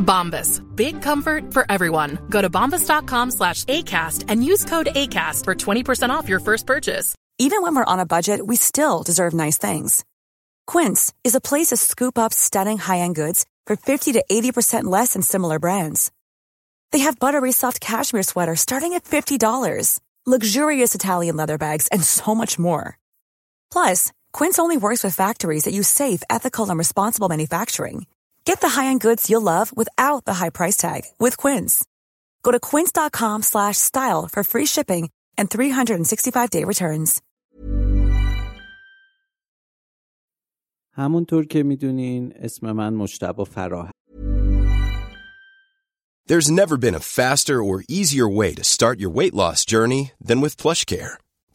Bombas. Big comfort for everyone. Go to bombas.com slash ACAST and use code ACAST for 20% off your first purchase. Even when we're on a budget, we still deserve nice things. Quince is a place to scoop up stunning high-end goods for 50 to 80% less than similar brands. They have buttery soft cashmere sweaters starting at $50, luxurious Italian leather bags, and so much more. Plus, Quince only works with factories that use safe, ethical, and responsible manufacturing. Get the high-end goods you'll love without the high price tag with Quince. Go to quince.com slash style for free shipping and 365-day returns. همونطور که میدونین اسم من مجتبا فراه There's never been a faster or easier way to start your weight loss journey than with PlushCare.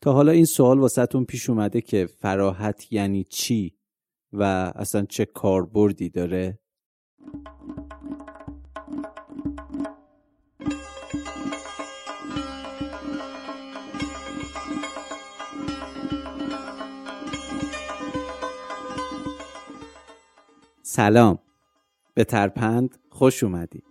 تا حالا این سوال واسهتون پیش اومده که فراحت یعنی چی و اصلا چه کاربردی داره؟ سلام. به ترپند خوش اومدی.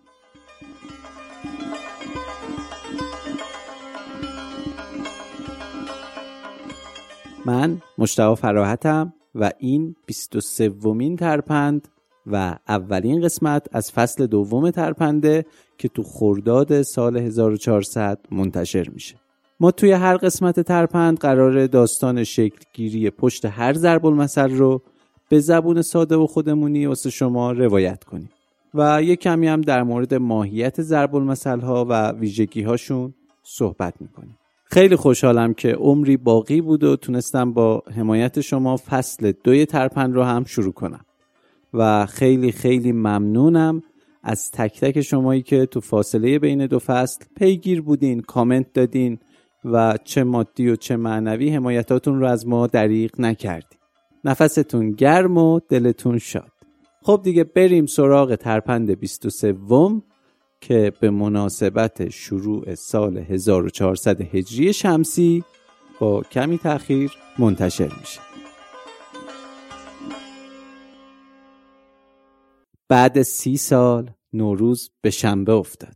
من مشتاق فراحتم و این 23 ومین ترپند و اولین قسمت از فصل دوم ترپنده که تو خرداد سال 1400 منتشر میشه. ما توی هر قسمت ترپند قرار داستان شکلگیری پشت هر ضرب المثل رو به زبون ساده و خودمونی واسه شما روایت کنیم. و یه کمی هم در مورد ماهیت ضرب المثل ها و ویژگی هاشون صحبت می‌کنیم. خیلی خوشحالم که عمری باقی بود و تونستم با حمایت شما فصل دوی ترپند رو هم شروع کنم. و خیلی خیلی ممنونم از تک تک شمایی که تو فاصله بین دو فصل پیگیر بودین کامنت دادین و چه مادی و چه معنوی حمایتاتون رو از ما دریغ نکردین. نفستون گرم و دلتون شاد. خب دیگه بریم سراغ ترپند 23 وم که به مناسبت شروع سال 1400 هجری شمسی با کمی تأخیر منتشر میشه. بعد سی سال نوروز به شنبه افتاد.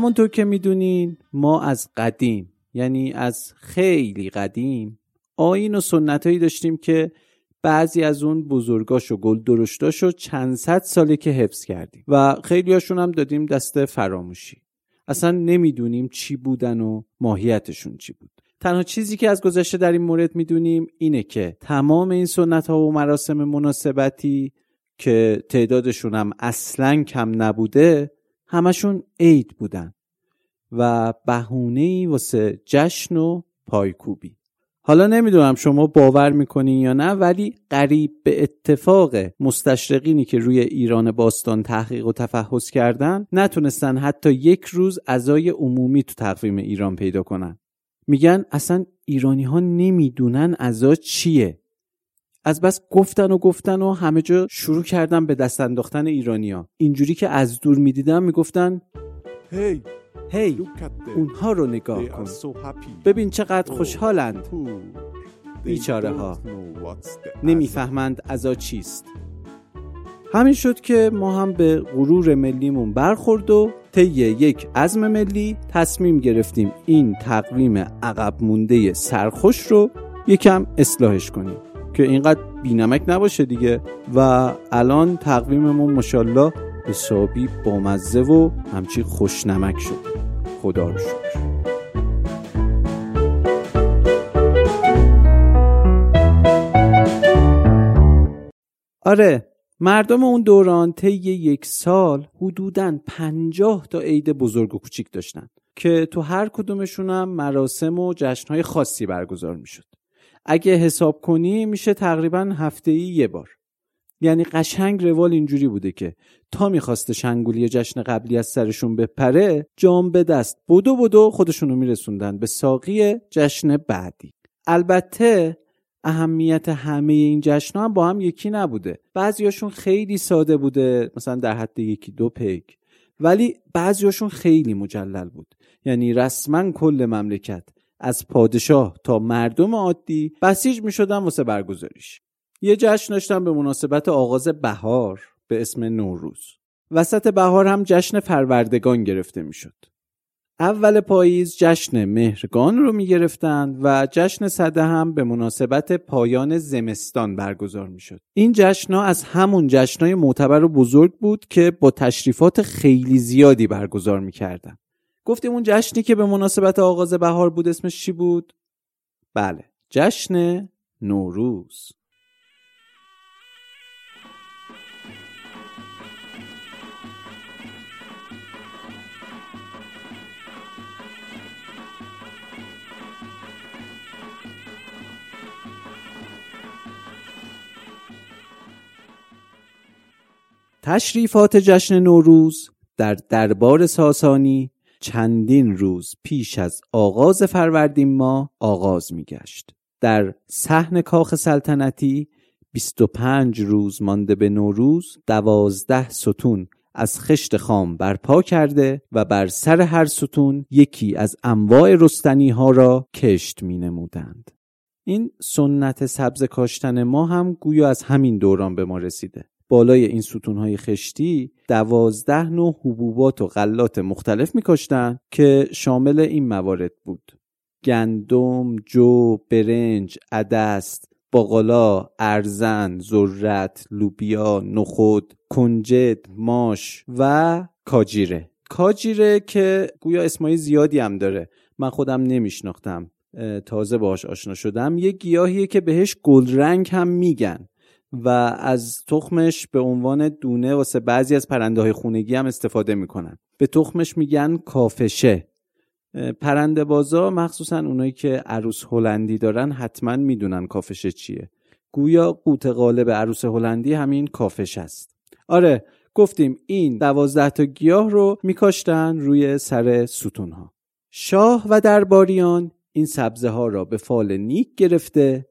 همونطور که می‌دونین ما از قدیم یعنی از خیلی قدیم آین و سنتهایی داشتیم که بعضی از اون بزرگاش و گل درشتاش و چند صد ساله که حفظ کردیم و خیلی هاشون هم دادیم دست فراموشی. اصلا نمی‌دونیم چی بودن و ماهیتشون چی بود. تنها چیزی که از گذشته در این مورد می‌دونیم اینه که تمام این سنت ها و مراسم مناسبتی که تعدادشون هم اصلا کم نبوده همشون عید بودن و بهونه ای واسه جشن و پایکوبی. حالا نمی‌دونم شما باور می‌کنین یا نه ولی قریب به اتفاق مستشرقینی که روی ایران باستان تحقیق و تفحص کردن نتونستن حتی یک روز ازای عمومی تو تقویم ایران پیدا کنن. میگن اصلا ایرانی ها نمی‌دونن ازا چیه. از بس گفتن و گفتن و همه جا شروع کردن به دست انداختن ایرانیا. اینجوری که از دور می‌دیدن می‌گفتن هی هی اونها رو نگاه کن. ببین چقدر خوشحالند. بیچاره ها نمی‌فهمند ازا چیست. همین شد که ما هم به غرور ملیمون برخورد و طی یک عزم ملی تصمیم گرفتیم این تقویم عقب مونده سرخوش رو یکم اصلاحش کنیم. که اینقدر بینمک نباشه دیگه. و الان تقویممون مشالله حسابی بامزه و همچی خوشنمک شد. خدا رو شکر. آره مردم اون دوران طی یک سال حدوداً پنجاه تا عید بزرگ و کوچیک داشتن که تو هر کدومشون هم مراسم و جشنهای خاصی برگزار می‌شد. اگه حساب کنی میشه تقریبا هفته ای یه بار. یعنی قشنگ روال اینجوری بوده که تا می‌خواسته شنگولی جشن قبلی از سرشون بپره جام به دست. بدو بدو خودشونو میرسوندن به ساقی جشن بعدی. البته اهمیت همه این جشن هم با هم یکی نبوده. بعضیاشون خیلی ساده بوده مثلا در حد یکی دو پیک. ولی بعضیاشون خیلی مجلل بود. یعنی رسما کل مملکت. از پادشاه تا مردم عادی بسیج می شدن واسه برگزاریش یه جشن داشتن به مناسبت آغاز بهار به اسم نوروز وسط بهار هم جشن فروردگان گرفته می‌شد اول پاییز جشن مهرگان رو می گرفتند و جشن صده هم به مناسبت پایان زمستان برگزار می شد. این جشن از همون جشنهای معتبر و بزرگ بود که با تشریفات خیلی زیادی برگزار می کردن. گفتیم اون جشنی که به مناسبت آغاز بهار بود اسمش چی بود؟ بله جشن نوروز تشریفات جشن نوروز در دربار ساسانی چندین روز پیش از آغاز فروردین ماه آغاز می گشت. در صحن کاخ سلطنتی 25 روز مانده به نوروز دوازده ستون از خشت خام برپا کرده و بر سر هر ستون یکی از انواع رستنی ها را کشت می نمودند. این سنت سبز کاشتن ما هم گویا از همین دوران به ما رسیده. بالای این ستونهای خشتی دوازده نوع حبوبات و غلات مختلف میکاشتن که شامل این موارد بود. گندم، جو، برنج، عدست، باقالا، ارزن، ذرت، لوبیا، نخود، کنجد، ماش و کاجیره. کاجیره که گویا اسمای زیادی هم داره. من خودم نمیشناختم. تازه باهاش آشنا شدم. یه گیاهیه که بهش گلرنگ هم میگن. و از تخمش به عنوان دونه واسه بعضی از پرنده های خونگی هم استفاده می‌کنن. به تخمش میگن کافشه. پرنده بازا مخصوصا اونایی که عروس هلندی دارن حتما می‌دونن کافشه چیه. گویا قوت غالب عروس هلندی همین کافش است. آره گفتیم این دوازده تا گیاه رو میکاشتن روی سر ستون ها شاه و درباریان این سبزه ها را به فال نیک گرفته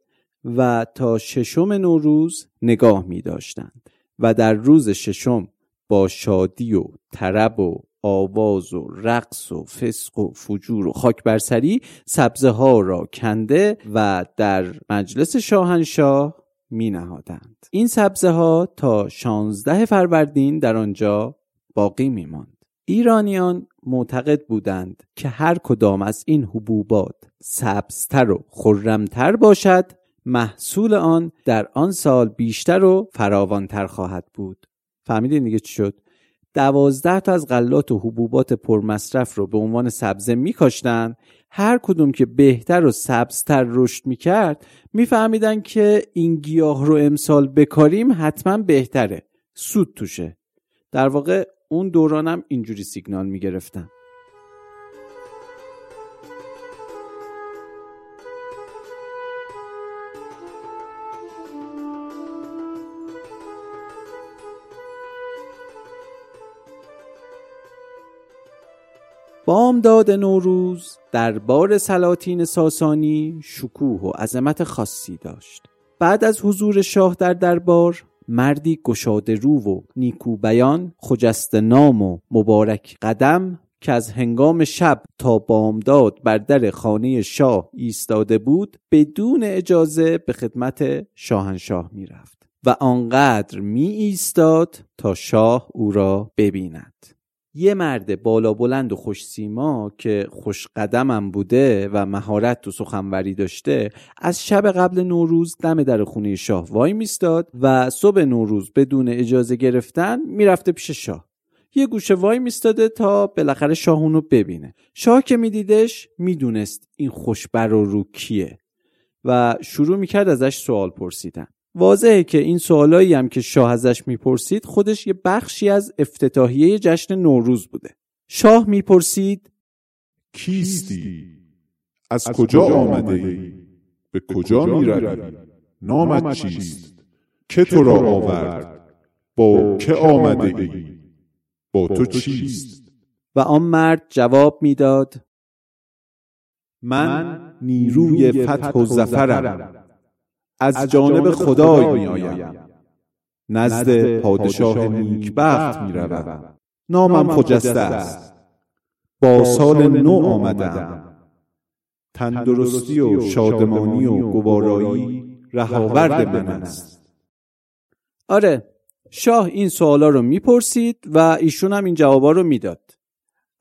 و تا ششم نوروز نگاه می داشتند و در روز ششم با شادی و طرب و آواز و رقص و فسق و فجور و خاک برسری سبزه ها را کنده و در مجلس شاهنشاه می نهادند. این سبزه ها تا شانزده فروردین در آنجا باقی می ماند. ایرانیان معتقد بودند که هر کدام از این حبوبات سبزتر و خرمتر باشد محصول آن در آن سال بیشتر و فراوانتر خواهد بود. فهمیدین دیگه چی شد؟ دوازده تا از غلات و حبوبات پرمصرف رو به عنوان سبزه میکاشتن. هر کدوم که بهتر و سبزتر رشد می‌کرد میفهمیدن که این گیاه رو امسال بکاریم حتما بهتره. سود توشه. در واقع اون دورانم اینجوری سیگنال می‌گرفتن. بامداد نوروز در بار سلاطین ساسانی شکوه و عظمت خاصی داشت. بعد از حضور شاه در دربار مردی گشاده رو و نیکو بیان خجست نام و مبارک قدم که از هنگام شب تا بامداد بر در خانه شاه ایستاده بود بدون اجازه به خدمت شاهنشاه می‌رفت و آنقدر می ایستاد تا شاه او را ببیند. یه مرد بالا بلند و خوش سیما که خوش قدمم بوده و مهارت تو سخنوری داشته از شب قبل نوروز دم در خونه شاه وای میستاد و صبح نوروز بدون اجازه گرفتن می‌رفته پیش شاه. یه گوشه وای میستاده تا بالاخره شاه اونو ببینه. شاه که میدیدش می‌دونست این خوشبر و رو کیه و شروع می‌کرد ازش سوال پرسیدن. واضحه که این سوالایی هم که شاه ازش می‌پرسید خودش یه بخشی از افتتاحیه جشن نوروز بوده شاه می‌پرسید کیستی؟ از, کجا آمده ای؟ به کجا می‌روی؟ نامت چیست؟ که تو را آورد؟ با که آمده ای؟ با تو چیست؟ و آن مرد جواب می‌داد من نیروی فتح و زفرم از جانب خدای می آیم. نزد پادشاه نیکبخت می روم نامم خجسته است. با سال نو آمدم. تندرستی و شادمانی و گوارایی رهاورد من است. آره شاه این سوالا رو می‌پرسید و ایشون هم این جوابا رو می‌داد.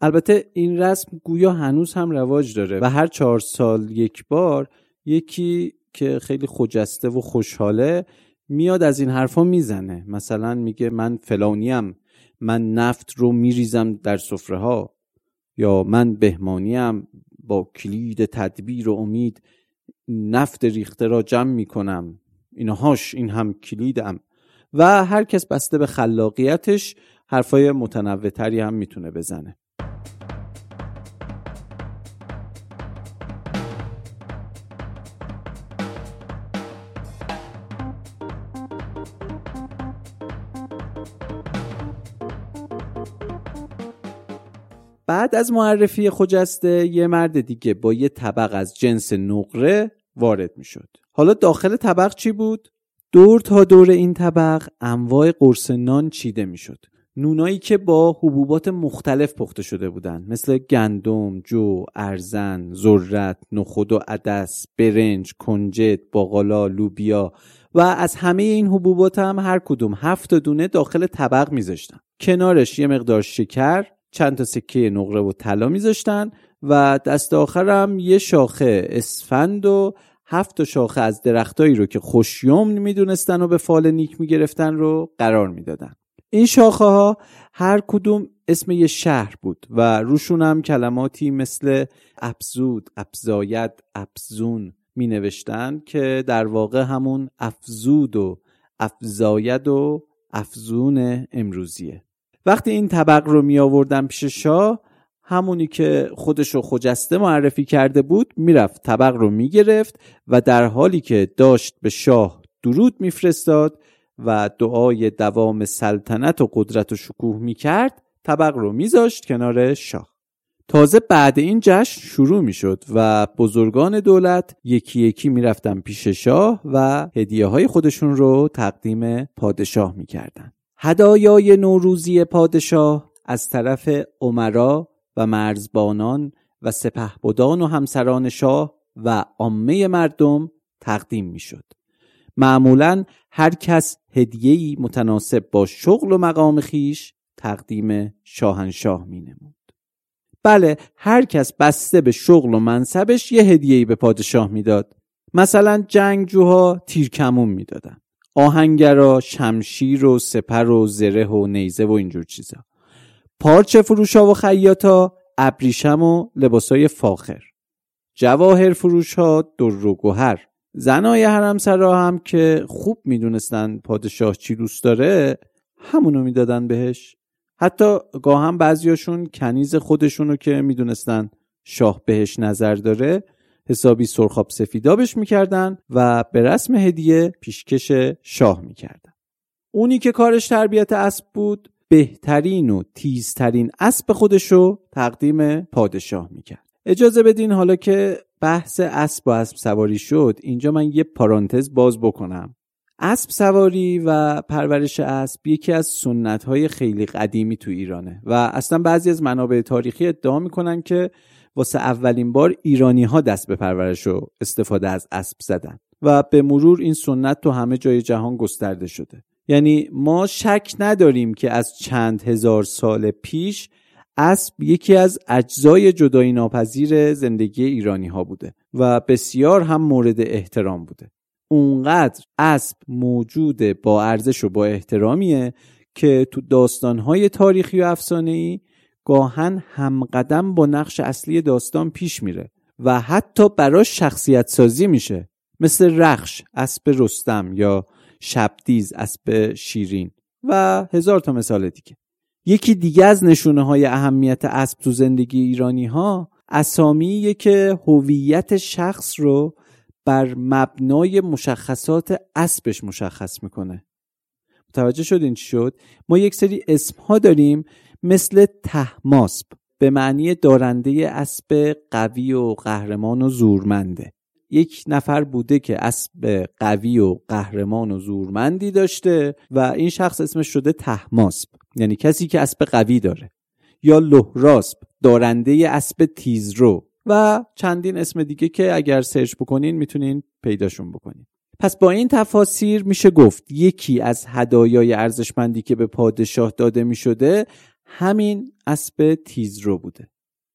البته این رسم گویا هنوز هم رواج داره و هر چهار سال یک بار یکی که خیلی خجسته و خوشحاله میاد از این حرفا می‌زنه. مثلا میگه من فلانیم من نفت رو میریزم در سفره ها یا من بهمانیم با کلید تدبیر و امید نفت ریخته را جمع می‌کنم. اینهاش این هم کلیدم. و هر کس بسته به خلاقیتش حرفای متنوعتری هم می‌تونه بزنه. بعد از معرفی خجسته یه مرد دیگه با یه طبق از جنس نقره وارد می شد. حالا داخل طبق چی بود؟ دور تا دور این طبق انواع قرص نان چیده می شد. نونایی که با حبوبات مختلف پخته شده بودند مثل گندم، جو، ارزن، ذرت، نخود و عدس، برنج، کنجد، باقالا، لوبیا و از همه این حبوبات هم هر کدوم هفت دونه داخل طبق میذاشتن. کنارش یه مقدار شکر، چند تا سکه نقره و طلا میذاشتن و دست آخرم یه شاخه اسفند و هفت شاخه از درختایی رو که خوشیوم می‌دونستن و به فال نیک می‌گرفتن رو قرار می‌دادن. این شاخه ها هر کدوم اسم یه شهر بود و روشون هم کلماتی مثل افزود، افزاید، افزون می نوشتن که در واقع همون افزود و افزاید و افزون امروزیه. وقتی این طبق رو می آوردن پیش شاه همونی که خودش رو خجسته معرفی کرده بود می‌رفت طبق رو می‌گرفت و در حالی که داشت به شاه درود میفرستاد و دعای دوام سلطنت و قدرت و شکوه می‌کرد طبق رو میذاشت کنار شاه. تازه بعد این جشن شروع می‌شد و بزرگان دولت یکی یکی می‌رفتن پیش شاه و هدیه های خودشون رو تقدیم پادشاه می‌کردن هدایای نوروزی پادشاه از طرف عمرا و مرزبانان و سپهبدان و همسران شاه و عامه مردم تقدیم می‌شد. معمولا هر کس هدیه‌ای متناسب با شغل و مقام خیش تقدیم شاهنشاه می نمود. بله هر کس بسته به شغل و منصبش یه هدیه‌ای به پادشاه می‌داد مثلا جنگجوها تیرکمون می‌دادن آهنگرا شمشیر و سپر و زره و نیزه و اینجور چیزا. پارچه فروشا و خیاطا ابریشم و لباسای فاخر. جواهر فروش ها در و گوهر. زنای حرمسرا هم که خوب می‌دونستن پادشاه چی دوست داره همونو می‌دادن بهش. حتی گاه هم بعضیاشون کنیز خودشونو که می‌دونستن شاه بهش نظر داره حسابی سرخاب سفیدابش می‌کردن و به رسم هدیه پیشکش شاه می‌کردن. اونی که کارش تربیت اسب بود بهترین و تیزترین اسب خودشو تقدیم پادشاه می‌کرد. اجازه بدین حالا که بحث اسب و اسب سواری شد اینجا من یه پارانتز باز بکنم. اسب سواری و پرورش اسب یکی از سنت های خیلی قدیمی تو ایرانه و اصلا بعضی از منابع تاریخی ادعا می‌کنن که واسه اولین بار ایرانی ها دست به پرورش و استفاده از اسب زدن و به مرور این سنت تو همه جای جهان گسترده شده. یعنی ما شک نداریم که از چند هزار سال پیش اسب یکی از اجزای جدایی ناپذیر زندگی ایرانی ها بوده و بسیار هم مورد احترام بوده. اونقدر اسب موجود با ارزش و با احترامیه که تو داستانهای تاریخی و افسانه‌ای گاهن همقدم با نقش اصلی داستان پیش میره و حتی براش شخصیت سازی میشه مثل رخش اسب رستم یا شبدیز اسب شیرین و هزار تا مثال دیگه. یکی دیگه از نشونه های اهمیت اسب تو زندگی ایرانی ها اسامیه که هویت شخص رو بر مبنای مشخصات اسبش مشخص می‌کنه. متوجه شدین چی شد؟ ما یک سری اسم ها داریم مثل تهماسب به معنی دارنده اسب قوی و قهرمان و زورمنده. یک نفر بوده که اسب قوی و قهرمان و زورمندی داشته و این شخص اسمش شده تهماسب یعنی کسی که اسب قوی داره. یا لهراسب دارنده اسب تیزرو و چندین اسم دیگه که اگر سرچ بکنین می‌تونین پیداشون بکنین. پس با این تفاسیر میشه گفت یکی از هدایای ارزشمندی که به پادشاه داده می‌شده همین اسب تیزرو بوده.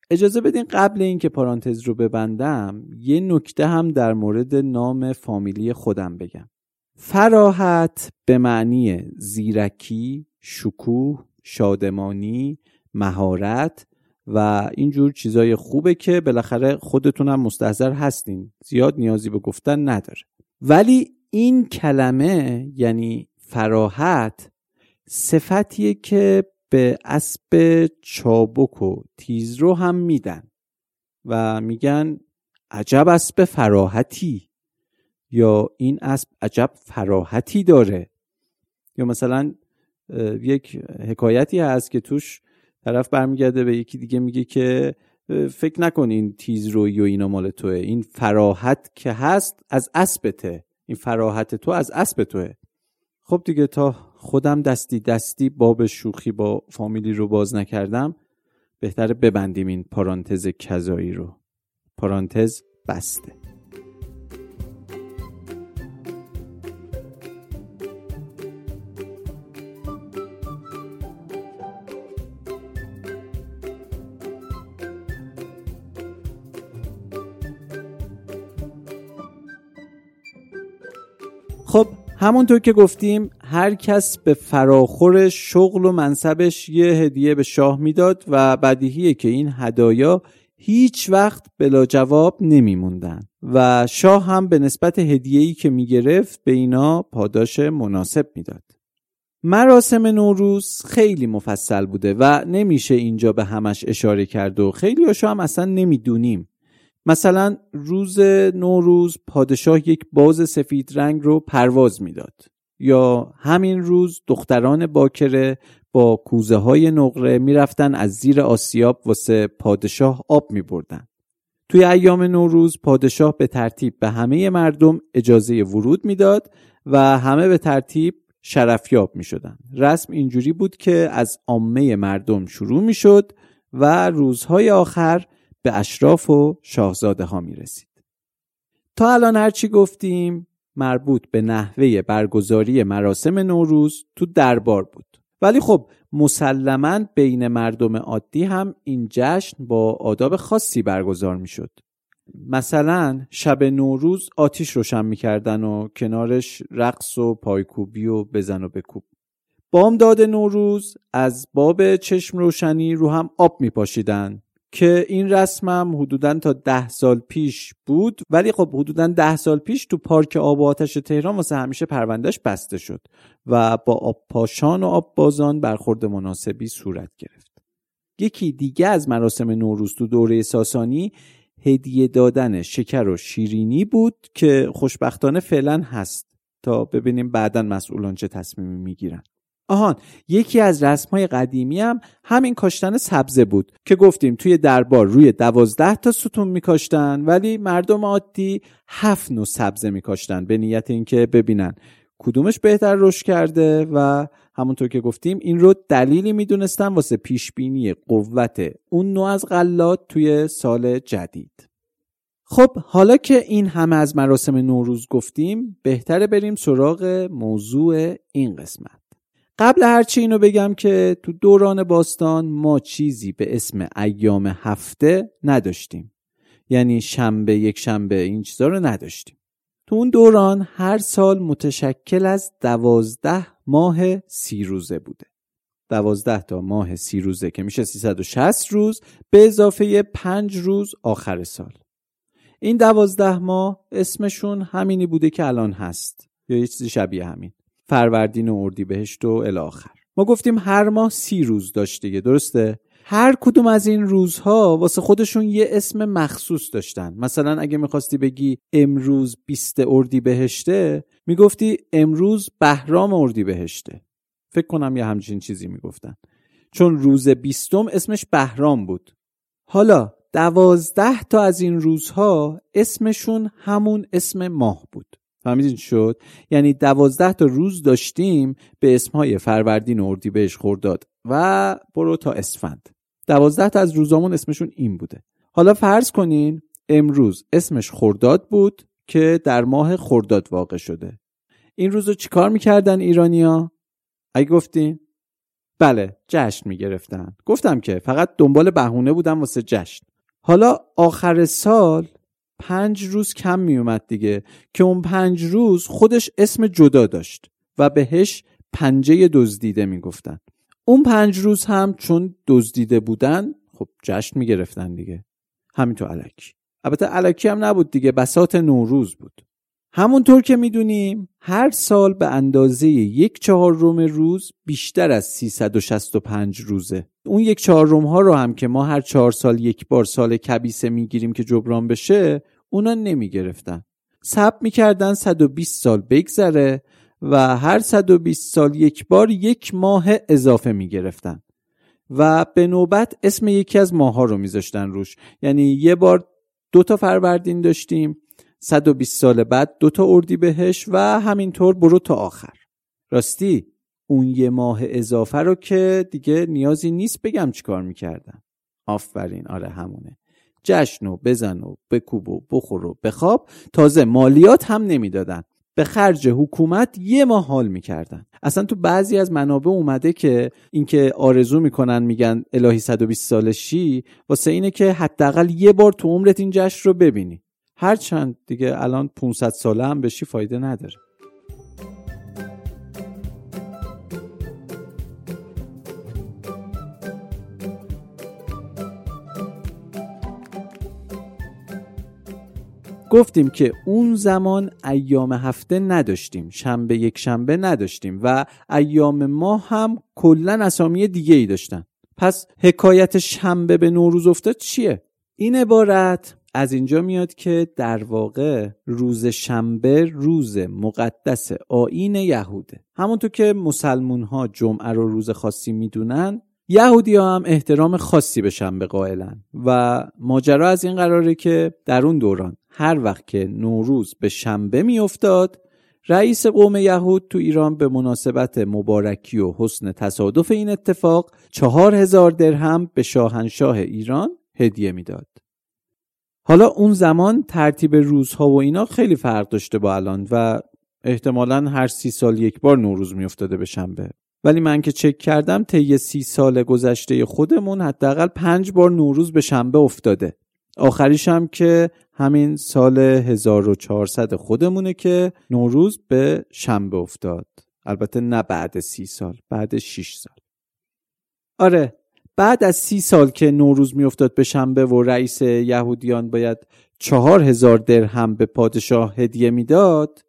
اجازه بدین قبل اینکه پارانتز رو ببندم یه نکته هم در مورد نام فامیلی خودم بگم. فراحت به معنی زیرکی، شکوه، شادمانی، مهارت و اینجور چیزای خوبه که بالاخره خودتونم مستحضر هستین. زیاد نیازی به گفتن نداره. ولی این کلمه یعنی فراحت صفتیه که به اسب چابک و تیزرو هم میدن و میگن عجب اسب فراحتی یا این اسب عجب فراحتی داره. یا مثلا یک حکایتی هست که توش طرف برمیگرده به یکی دیگه میگه که فکر نکن این تیز روی و اینا مال توه. این فراحت که هست از اسبته این فراحت تو از اسب توه. خب دیگه تا خودم دستی دستی باب شوخی با فامیلی رو باز نکردم. بهتره ببندیم این پارانتز کذایی رو. پارانتز بسته. خب همونطور که گفتیم هر کس به فراخور شغل و منصبش یه هدیه به شاه می‌داد و بدیهیه که این هدایا هیچ وقت بلا جواب نمیموندن. و شاه هم به نسبت هدیه‌ای که می‌گرفت به اینا پاداش مناسب می‌داد. مراسم نوروز خیلی مفصل بوده و نمیشه اینجا به همش اشاره کرد و خیلی هاشو هم اصلا نمی‌دونیم. مثلا روز نوروز پادشاه یک باز سفید رنگ رو پرواز می‌داد. یا همین روز دختران باکره با کوزه های نقره می‌رفتن از زیر آسیاب واسه پادشاه آب می بردن. توی ایام نوروز پادشاه به ترتیب به همه مردم اجازه ورود می‌داد و همه به ترتیب شرفیاب می شدن. رسم اینجوری بود که از عامه مردم شروع می شد و روزهای آخر به اشراف و شاهزاده ها می رسید. تا الان هرچی گفتیم مربوط به نحوه برگزاری مراسم نوروز تو دربار بود. ولی خب مسلما بین مردم عادی هم این جشن با آداب خاصی برگزار می شد. مثلا شب نوروز آتیش روشن می‌کردن و کنارش رقص و پایکوبی و بزن و بکوب بامداد نوروز از باب چشم روشنی رو هم آب میپاشیدن که این رسمم حدودا تا ده سال پیش بود ولی خب حدودا ده سال پیش تو پارک آب و آتش تهران واسه همیشه پروندهش بسته شد و با آب پاشان و آب بازان برخورد مناسبی صورت گرفت. یکی دیگه از مراسم نوروز تو دوره ساسانی هدیه دادن شکر و شیرینی بود که خوشبختانه فعلا هست تا ببینیم بعدا مسئولان چه تصمیمی می‌گیرن. آهان یکی از رسمهای قدیمی هم همین کاشتن سبزه بود که گفتیم توی دربار روی دوازده تا ستون میکاشتن ولی مردم عادی هفت نوع سبزه میکاشتن به نیت اینکه ببینن کدومش بهتر رشد کرده و همونطور که گفتیم این رو دلیلی می‌دونستن واسه پیشبینی قوت اون نوع از غلات توی سال جدید. خب حالا که این همه از مراسم نوروز گفتیم بهتره بریم سراغ موضوع این قسمت. قبل هرچی اینو بگم که تو دوران باستان ما چیزی به اسم ایام هفته نداشتیم. یعنی شنبه یک شنبه این چیزا رو نداشتیم. تو اون دوران هر سال متشکل از دوازده ماه سی روزه بوده. دوازده تا ماه سی روزه که میشه 360 روز به اضافه پنج روز آخر سال. این دوازده ماه اسمشون همینی بوده که الان هست. یا یه چیزی شبیه همین. فروردین و اردیبهشت و الاخر. ما گفتیم هر ماه سی روز داشته درسته؟ هر کدوم از این روزها واسه خودشون یه اسم مخصوص داشتن. مثلا اگه می‌خواستی بگی امروز بیست اردی بهشته می‌گفتی امروز بهرام اردی بهشته فکر کنم یه همچین چیزی می‌گفتن. چون روز بیستم اسمش بهرام بود. حالا دوازده تا از این روزها اسمشون همون اسم ماه بود. فهمیدین شد؟ یعنی دوازده تا روز داشتیم به اسمهای فروردین و اردیبهشت خورداد و برو تا اسفند. دوازده تا از روزامون اسمشون این بوده. حالا فرض کنین امروز اسمش خورداد بود که در ماه خورداد واقع شده. این روزو چیکار می‌کردن ایرانیا اگه گفتین. بله جشن می‌گرفتن. گفتم که فقط دنبال بهونه بودم واسه جشن. حالا آخر سال پنج روز کم میومد دیگه که اون پنج روز خودش اسم جدا داشت و بهش پنجه دزدیده می‌گفتن. اون پنج روز هم چون دزدیده بودن خب جشن می‌گرفتن دیگه. همین تو علکی. البته علکی هم نبود دیگه بسات نوروز بود. همونطور که می‌دونیم هر سال به اندازه یک چهار روم روز بیشتر از 365 روزه. اون یک چهار روم ها رو هم که ما هر چهار سال یک بار سال کبیسه می‌گیریم که جبران بشه اونا نمی‌گرفتن. ثبت می‌کردن 120 سال بگذره و هر 120 سال یک بار یک ماه اضافه می‌گرفتن. و به نوبت اسم یکی از ماه ها رو میذاشتن روش. یعنی یه بار دو تا فروردین داشتیم 120 سال بعد دو تا اردی بهش و همینطور برو تا آخر. راستی؟ اون یه ماه اضافه رو که دیگه نیازی نیست بگم چیکار می‌کردن آفرین. آره همونه. جشن و بزن و بکوب و بخور و بخواب. تازه مالیات هم نمی‌دادن. به خرج حکومت یه ماه حال می‌کردن. اصلا تو بعضی از منابع اومده که اینکه آرزو می‌کنن میگن الهی 120 سالشی واسه اینه که حداقل یه بار تو عمرت این جشن رو ببینی. هرچند دیگه الان 500 ساله هم بشی فایده نداره. گفتیم که اون زمان ایام هفته نداشتیم شنبه یک شنبه نداشتیم و ایام ماه هم کلا اسامی دیگه ای داشتن پس حکایت شنبه به نوروز افتاد چیه؟ این عبارت از اینجا میاد که در واقع روز شنبه روز مقدس آین یهوده همونطور که مسلمون ها جمعه رو روز خاصی می‌دونن یهودی ها هم احترام خاصی به شنبه قائلن و ماجرا از این قراره که در اون دوران هر وقت که نوروز به شنبه میافتاد رئیس قوم یهود تو ایران به مناسبت مبارکی و حسن تصادف این اتفاق چهار هزار درهم به شاهنشاه ایران هدیه می‌داد. حالا اون زمان ترتیب روزها و اینا خیلی فرق داشته با الان و احتمالا هر سی سال یک بار نوروز میافتاده به شنبه ولی من که چک کردم طی سی سال گذشته خودمون حداقل پنج بار نوروز به شنبه افتاده آخریش هم که همین سال 1400 خودمونه که نوروز به شنبه افتاد. البته نه بعد سی سال بعد 6 سال. آره بعد از سی سال که نوروز میافتاد به شنبه و رئیس یهودیان باید چهار هزار درهم به پادشاه هدیه می‌داد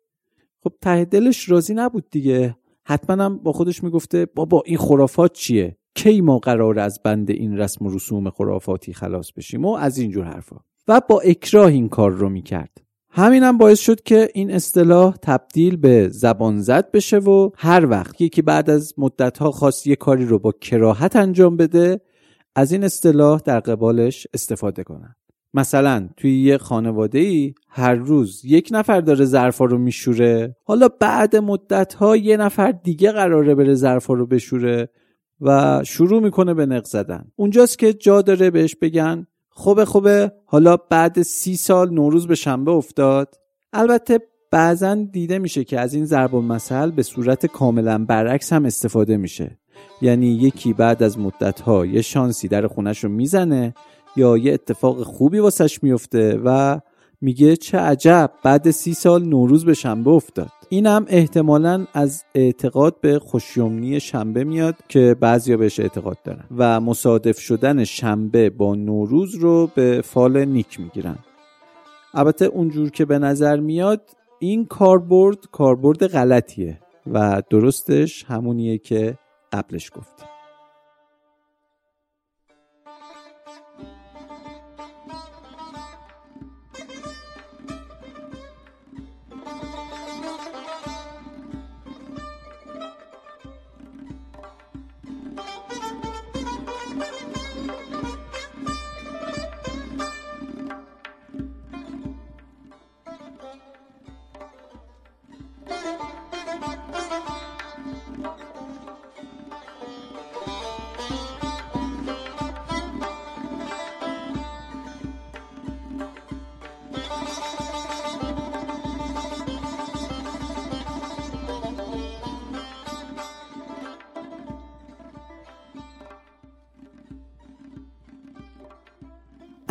خب ته دلش راضی نبود دیگه. حتما هم با خودش می‌گفته بابا این خرافات چیه؟ کی ما قرار از بند این رسم و رسوم خرافاتی خلاص بشیم و از اینجور حرفا؟ و با اکراه این کار رو می‌کرد. همینم باعث شد که این اصطلاح تبدیل به زبان زد بشه و هر وقت یکی بعد از مدتها خواست یه کاری رو با کراهت انجام بده از این اصطلاح در قبالش استفاده کنن. مثلا توی یه خانواده ای هر روز یک نفر داره ظرفا رو میشوره حالا بعد مدت ها یه نفر دیگه قراره بره ظرفا رو بشوره و شروع می‌کنه به نق زدن. اونجاست که جا داره بهش بگن خوبه خوبه. حالا بعد سی سال نوروز به شنبه افتاد. البته بعضا دیده میشه که از این ضرب المثل به صورت کاملا برعکس هم استفاده میشه. یعنی یکی بعد از مدت ها یه شانسی در خونش رو می‌زنه یا یه اتفاق خوبی واسش میفته و میگه چه عجب بعد سی سال نوروز به شنبه افتاد. اینم احتمالا از اعتقاد به خوشیومنی شنبه میاد که بعضیا بهش اعتقاد دارن و مصادف شدن شنبه با نوروز رو به فال نیک می‌گیرن. البته اونجور که به نظر میاد این کاربرد کاربرد غلطیه و درستش همونیه که قبلش گفتیم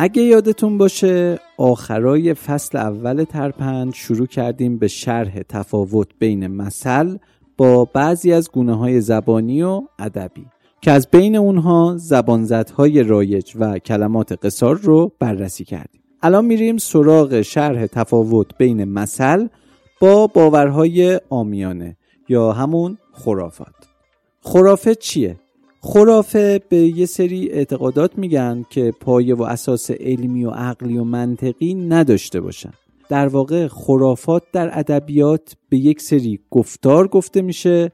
اگه یادتون باشه آخرای فصل اول ترپند شروع کردیم به شرح تفاوت بین مثل با بعضی از گونه های زبانی و ادبی که از بین اونها زبانزدهای رایج و کلمات قصار رو بررسی کردیم الان میریم سراغ شرح تفاوت بین مثل با باورهای آمیانه یا همون خرافات خرافه چیه؟ خرافه به یه سری اعتقادات میگن که پایه و اساس علمی و عقلی و منطقی نداشته باشن. در واقع خرافات در ادبیات به یک سری گفتار گفته میشه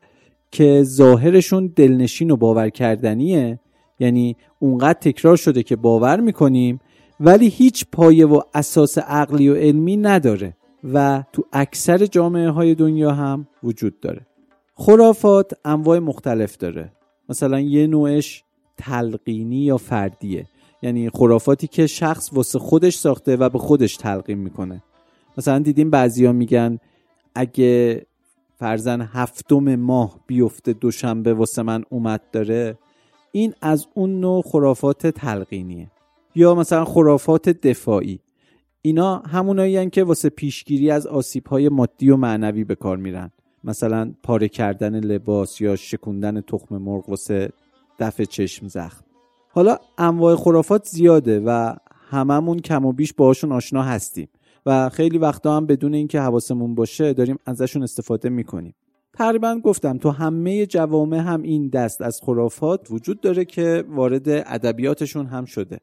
که ظاهرشون دلنشین و باور کردنیه. یعنی اونقدر تکرار شده که باور می‌کنیم ولی هیچ پایه و اساس عقلی و علمی نداره و تو اکثر جامعه های دنیا هم وجود داره. خرافات انواع مختلف داره. مثلا یه نوعش تلقینی یا فردیه. یعنی خرافاتی که شخص واسه خودش ساخته و به خودش تلقین می‌کنه. مثلا دیدیم بعضیا میگن اگه فرزن هفتم ماه بیفته دوشنبه واسه من اومد داره این از اون نوع خرافات تلقینیه. یا مثلا خرافات دفاعی. اینا همونایی که واسه پیشگیری از های مادی و معنوی به کار میرن. مثلا پاره کردن لباس یا شکوندن تخم مرغ واسه دفع چشم زخم. حالا انواع خرافات زیاده و هممون کم و بیش باهاشون آشنا هستیم و خیلی وقتا هم بدون اینکه حواسمون باشه داریم ازشون استفاده می‌کنیم. تقریبا گفتم تو همه جوامع هم این دست از خرافات وجود داره که وارد ادبیاتشون هم شده.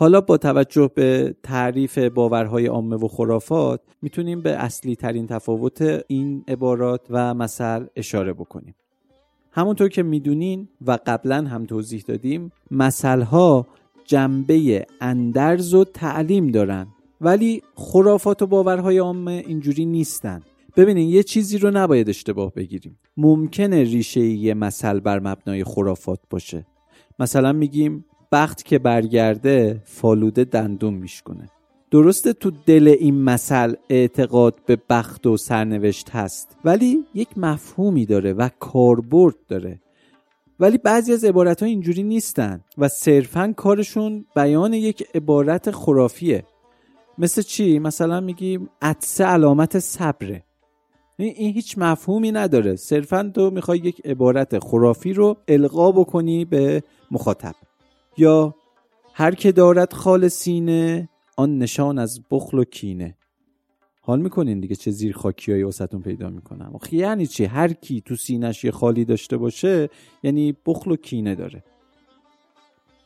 حالا با توجه به تعریف باورهای عامه و خرافات می‌تونیم به اصلی ترین تفاوت این عبارات و مثل اشاره بکنیم. همونطور که می‌دونین و قبلا هم توضیح دادیم مثلها جنبه اندرز و تعلیم دارن. ولی خرافات و باورهای عامه اینجوری نیستن. ببینین یه چیزی رو نباید اشتباه بگیریم. ممکنه ریشه یه مثل بر مبنای خرافات باشه. مثلا میگیم بخت که برگرده فالوده دندون میشکنه درسته تو دل این مثل اعتقاد به بخت و سرنوشت هست ولی یک مفهومی داره و کاربرد داره. ولی بعضی از عبارت ها اینجوری نیستن و صرفا کارشون بیان یک عبارت خرافیه. مثل چی؟ مثلا میگیم عطسه علامت صبره. این هیچ مفهومی نداره. صرفا تو می‌خوای یک عبارت خرافی رو القا بکنی به مخاطب. یا هر که دارد خال سینه آن نشان از بخل و کینه. حال می‌کنین دیگه چه زیر خاکیایی واسهتون پیدا می‌کنم. آخه یعنی چی؟ هر کی تو سینش یه خالی داشته باشه یعنی بخل و کینه داره.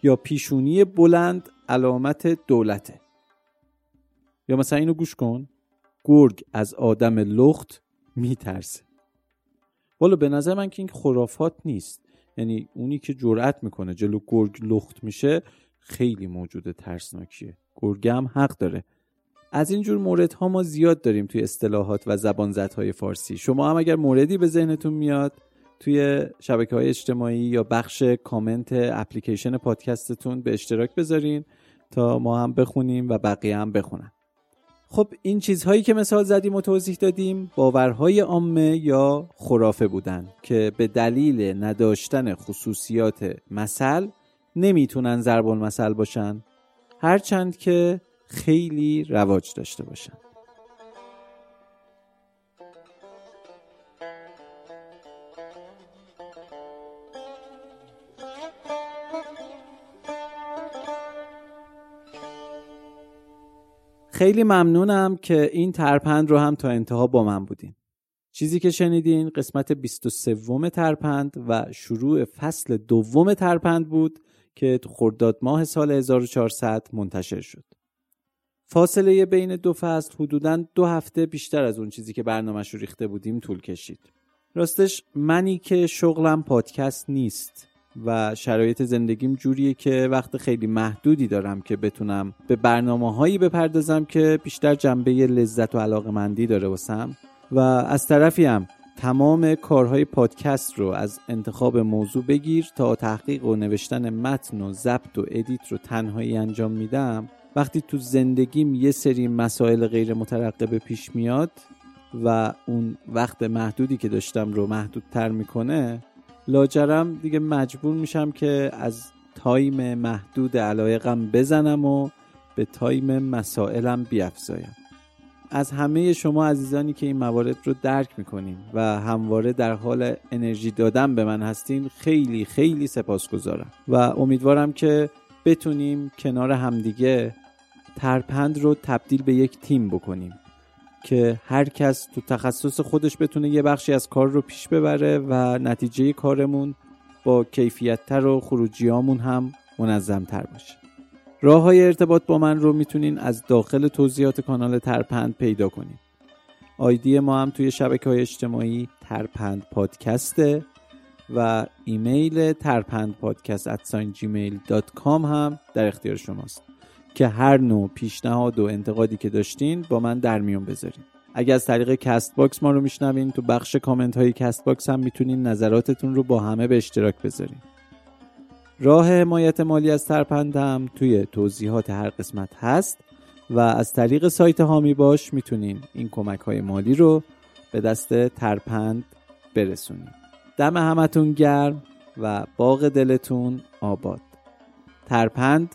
یا پیشونی بلند علامت دولته. یا مثلا اینو گوش کن. گرگ از آدم لخت میترسه. والا به نظر من که این خرافات نیست. یعنی اونی که جرأت می‌کنه جلو گرگ لخت میشه خیلی موجود ترسناکیه. گرگ هم حق داره. از اینجور موردها ما زیاد داریم توی اصطلاحات و زبانزدهای فارسی. شما هم اگر موردی به ذهنتون میاد توی شبکه های اجتماعی یا بخش کامنت اپلیکیشن پادکستتون به اشتراک بذارین تا ما هم بخونیم و بقیه هم بخونن. خب این چیزهایی که مثال زدیم و توضیح دادیم باورهای عامه یا خرافه بودن که به دلیل نداشتن خصوصیات مثل نمی‌تونن ضرب المثل باشن هرچند که خیلی رواج داشته باشن. خیلی ممنونم که این ترپند رو هم تا انتها با من بودین. چیزی که شنیدین قسمت 23 ترپند و شروع فصل دوم ترپند بود که تو خرداد ماه سال 1400 منتشر شد. فاصله بین دو فصل حدودا دو هفته بیشتر از اون چیزی که برنامهش رو ریخته بودیم طول کشید. راستش منی که شغلم پادکست نیست. و شرایط زندگیم جوریه که وقت خیلی محدودی دارم که بتونم به برنامه هایی بپردازم که بیشتر جنبه لذت و علاقه مندی داره واسم. و از طرفی هم تمام کارهای پادکست رو از انتخاب موضوع بگیر تا تحقیق و نوشتن متن و ضبط و ادیت رو تنهایی انجام میدم. وقتی تو زندگیم یه سری مسائل غیر مترقبه پیش میاد و اون وقت محدودی که داشتم رو محدودتر می‌کنه لاجرم دیگه مجبور میشم که از time محدود علایقم بزنم و به time مسائلم بیافزایم از همه شما عزیزانی که این موارد رو درک می‌کنین و همواره در حال انرژی دادن به من هستین خیلی خیلی سپاسگزارم و امیدوارم که بتونیم کنار همدیگه ترپند رو تبدیل به یک تیم بکنیم. که هر کس تو تخصص خودش بتونه یه بخشی از کار رو پیش ببره و نتیجه کارمون با کیفیتتر و خروجیامون هم منظمتر باشه. راه های ارتباط با من رو می‌تونین از داخل توضیحات کانال ترپند پیدا کنید آیدی ما هم توی شبکه های اجتماعی ترپند پادکسته و ایمیل ترپند پادکست هم در اختیار شماست. که هر نوع پیشنهاد و انتقادی که داشتین با من در میون بذارین. اگر از طریق Castbox ما رو میشنوین تو بخش کامنت های Castbox هم می‌تونین نظراتتون رو با همه به اشتراک بذارین. راه حمایت مالی از ترپند هم توی توضیحات هر قسمت هست و از طریق سایت حامی باش می‌تونین این کمک های مالی رو به دست ترپند برسونین. دم همتون گرم و باغ دلتون آباد. ترپند